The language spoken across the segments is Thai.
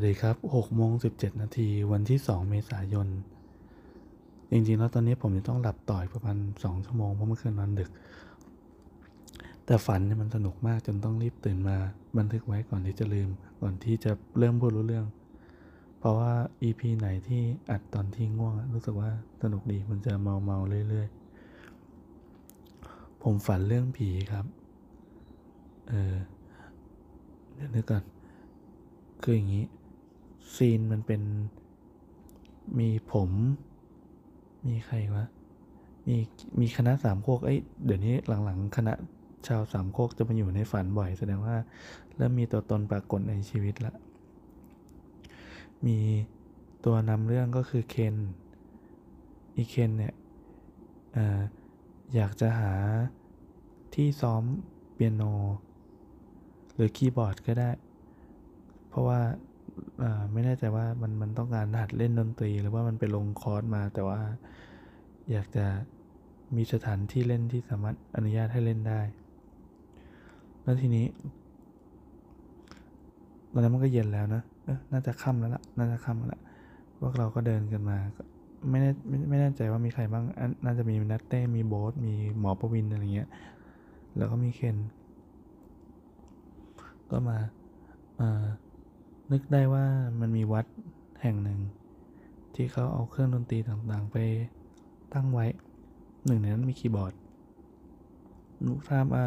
วัสดีครับ6โมง17 นาทีวันที่ 2 เมษายน จริงๆ แล้วตอนนี้ผมจะต้องหลับต่อยประมาณ 2 ชั่วโมงเพราะเมื่อคืนนอนดึก แต่ฝันเนี่ยมันสนุกมากจนต้องรีบตื่นมาบันทึกไว้ก่อนที่จะลืม ก่อนที่จะเริ่มพูดรู้เรื่อง เพราะว่า EP ไหนที่อัดตอนที่ง่วง รู้สึกว่าสนุกดีมันจะเมาเมาๆเรื่อยๆ ผมฝันเรื่องผีครับ เออเดี๋ยวนึกก่อนคืออย่างนี้ ซีนมันเป็นมีผม มีใครวะมีมีคณะสามโคกเอ้ยเดี๋ยวนี้หลังๆ คณะชาวสามโคกจะมาอยู่ในฝันบ่อย แสดงว่าเริ่มมีตัวตนปรากฏในชีวิตละ มีตัวนำเรื่องก็คือเคนอีเคนเนี่ยออยากจะหาที่ซ้อมเปียโน หรือคีย์บอร์ดก็ได้ เพราะว่า ไม่แน่ใจว่ามันมันต้องการหัดเล่นดนตรี หรือว่ามันไปลงคอร์สมาแต่ว่าอยากจะมีสถานที่เล่นที่สามารถอนุญาตให้เล่นได้ แล้วทีนี้ตอนนั้นมันก็เย็นแล้วนะเออน่าจะค่ำแล้วละน่าจะค่ำแล้วละพวกเราก็เดินกันมา ไม่แน่ไม่แน่ใจว่ามีใครบ้างนน่าจะมีนัตเต้ มีโบ๊ท มีหมอประวินอะไรเงี้ย แล้วก็มีเคน ก็มา เอ่อ นึกได้ว่ามันมีวัดแห่งหนึ่ง ที่เขาเอาเครื่องดนตรีต่างๆ ไปตั้งไว้ หนึ่งในนั้นมีคีย์บอร์ดนึกภาพว่า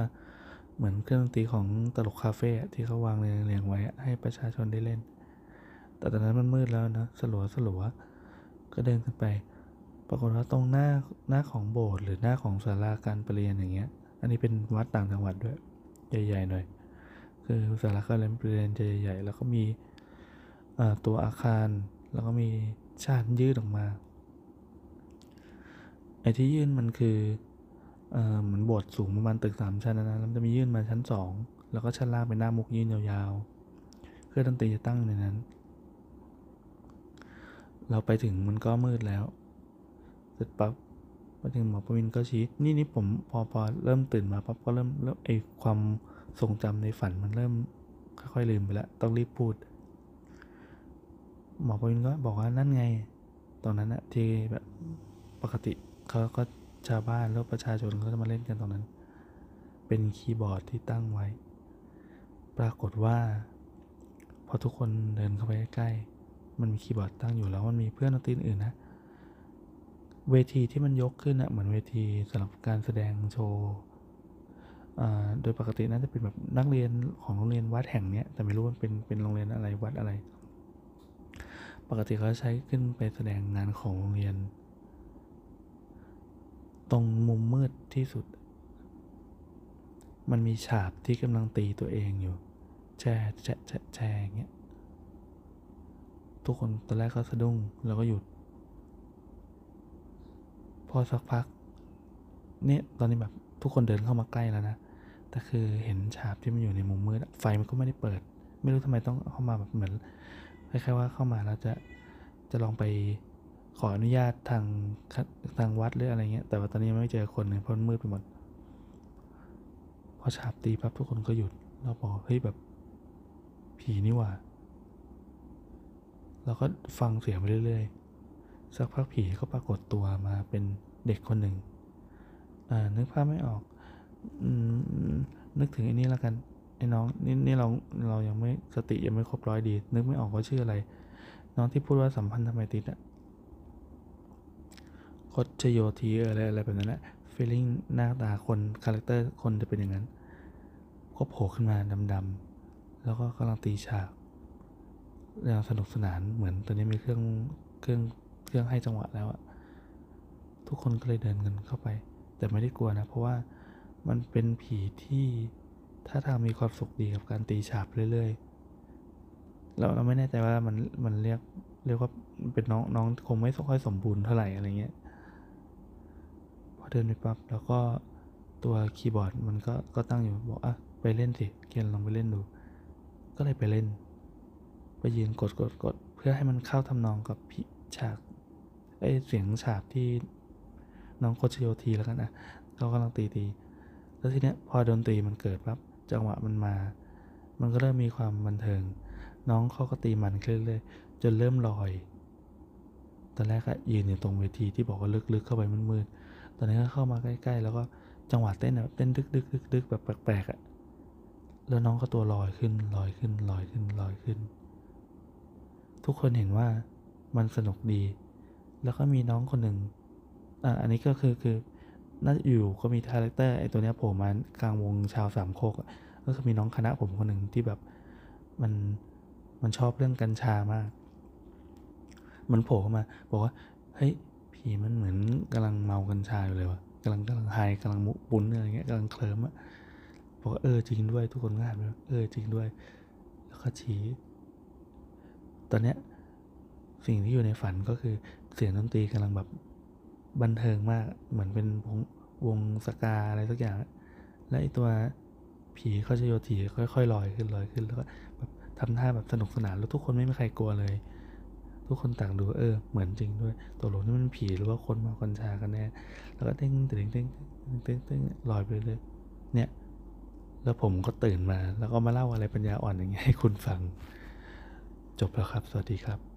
เหมือนเครื่องดนตรีของตลกคาเฟ่ที่เขาวางเรียงๆไว้ให้ประชาชนได้เล่น แต่ตอนนั้นมันมืดแล้วนะสลัวสลัวก็เดินขึ้นไป ปรากฏว่าตรงหน้าหน้าของโบสถ์หรือหน้าของศาลาการประเรียนอย่างเงี้ย อันนี้เป็นวัดต่างจังหวัดด้วย ใหญ่ๆหน่อย คือศาลาการประเรียนจะใหญ่ๆแล้วก็มี ตัวอาคาร แล้วก็มีชานยืดออกมาไอ้ที่ยื่นมันคือเหมือนบสถ์สูงประมาณตึกสามชั้นนะนะแล้วมันจะมียื่นมาชั้นสองแล้วก็ชั้นล่างเป็นหน้ามุกยื่นยาวๆเครื่องดนตรีจะตั้งในนั้น เราไปถึงมันก็มืดแล้วเสร็จปั๊บมาถึงหมอประวินก็ชี้นี่นี่ผมพอพอเริ่มตื่นมาปั๊บก็เริ่มเริ่มไอความทรงจำในฝันมันเริ่มค่อยๆลืมไปแล้วต้องรีบพูด หมอประวินก็บอกว่านั่นไงตรงนั้นอะที่แบบปกติเขาก็ชาวบ้านแล้วประชาชนเขาจะมาเล่นกันตรงนั้น เป็นคีย์บอร์ดที่ตั้งไว้ ปรากฏว่า พอทุกคนเดินเข้าไปใกล้มันมีคีย์บอร์ดตั้งอยู่แล้วมันมีเพื่อนดนตรีอื่นนะ เวทีที่มันยกขึ้นอะเหมือนเวทีสำหรับการแสดงโชว์โดยปกติน่าจะเป็นแบบนักเรียนของโรงเรียนวัดแห่งเนี้ยแต่ไม่รู้ว่าเป็นเป็นโรงเรียนอะไรวัดอะไร ปกติเขาใช้ขึ้นไปแสดงงานของโรงเรียน ตรงมุมมืดที่สุด มันมีฉาบที่กำลังตีตัวเองอยู่ แช่แช่แช่แช่อย่างเงี้ยทุกคนตอนแรกก็สะดุ้งแล้วก็หยุด พอสักพัก เนี่ยตอนนี้แบบทุกคนเดินเข้ามาใกล้แล้วนะ แต่คือเห็นฉาบที่มันอยู่ในมุมมืดไฟมันก็ไม่ได้เปิด ไม่รู้ทำไมต้องเข้ามาแบบเหมือน คล้ายๆว่าเข้ามาแล้วจะจะลองไปขออนุญาตทางทางวัดหรืออะไรเงี้ยแต่ว่าตอนนี้ไม่เจอคนเลยเพราะมืดไปหมดพอฉาบตีปั๊บทุกคนก็หยุดเราบอกเฮ้ยแบบผีนี่หว่าเราก็ฟังเสียงไปเรื่อยๆ สักพักผีก็ปรากฏตัวมาเป็นเด็กคนหนึ่งอ่านึกภาพไม่ออกอืมนึกถึงอ้นี่แล้วกัน ไอ้น้องนี่นี่เราเรายังไม่สติยังไม่ครบร้อยดี นึกไม่ออกว่าชื่ออะไร น้องที่พูดว่าสัมพันธ์ทำไมติดอะคดชโยทีอะไรอะไรแบบนั้นแหละ feeling หน้าตาคนคาแรคเตอร์คนจะเป็นอย่างนั้น ก็โผล่ขึ้นมาดำๆแล้วก็กำลังตีฉากอย่างสนุกสนานเหมือนตอนนี้มีเครื่องเครื่องเครื่องให้จังหวะแล้วอะทุกคนก็เลยเดินกันเข้าไป แต่ไม่ได้กลัวนะ เพราะว่ามันเป็นผีที่ ถ้าทางมีความสุขดีกับการตีฉาบเรื่อยๆ เราเราไม่แน่ใจว่ามันมันเรียกเรียกว่าเป็นน้องน้องคงไม่ค่อยสมบูรณ์เท่าไหร่อะไรเงี้ย พอเดินไปปั๊บแล้วก็ตัวคีย์บอร์ดมันก็ก็ตั้งอยู่บอกอะไปเล่นสิเกียนลองไปเล่นดู ก็เลยไปเล่น ไปยืนกดกดกดเพื่อให้มันเข้าทำนองกับผีฉากไอเสียงฉากที่น้องโคชโยทีแล้วกันอะเขากำลังตีตี แล้วทีเนี้ยพอดนตรีมันเกิดปั๊บ จังหวะมันมา มันก็เริ่มมีความบันเทิง น้องเขาก็ตีมันขึ้นเรื่อยๆจนเริ่มลอย ตอนแรกอะยืนอยู่ตรงเวทีที่บอกว่าลึกๆเข้าไปมืดๆ ตอนนี้ก็เข้ามาใกล้ๆ แล้วก็จังหวะเต้นอะเต้นดึกดึกดึกดึกแบบแปลกๆอะแล้วน้องก็ตัวลอยขึ้นลอยขึ้นลอยขึ้นลอยขึ้น ทุกคนเห็นว่ามันสนุกดี แล้วก็มีน้องคนหนึ่งอะอันนี้ก็คือคือ น่าจะอยู่ก็มี character ไอ้ตัวเนี้ยโผล่มากลางวงชาวสามโคกก็คือมีน้องคณะผมคนหนึ่งที่แบบมันมันชอบเรื่องกัญชามาก มันโผล่เข้ามา บอกว่าเฮ้ยผีมันเหมือนกำลังเมากัญชาอยู่เลยวะกำลังกำลัง high กำลังมุปุ้นอะไรเงี้ยกำลังเคลิ้มอะบอกว่าเออจริงด้วยทุกคนก็หันไปเออจริงด้วย แล้วก็ชี้ตอนเนี้ยสิ่งที่อยู่ในฝันก็คือเสียงดนตรีกำลังแบบ บันเทิงมากเหมือนเป็นวงวงสกาอะไรสักอย่าง และไอตัวผีเขาจะโยทีค่อยๆลอยขึ้นลอยขึ้นแล้วก็แบบทำท่าแบบสนุกสนานแล้วทุกคนไม่มีใครกลัวเลย ทุกคนต่างดูเออเหมือนจริงด้วยตัวหลงนี่มันผีหรือว่าคนมากัญชากันแน่แล้วก็เต้งเต้งเต้งเต้งเต้งลอยไปเลยเนี่ยแล้วผมก็ตื่นมา แล้วก็มาเล่าอะไรปัญญาอ่อนอย่างเงี้ยให้คุณฟัง จบแล้วครับ สวัสดีครับ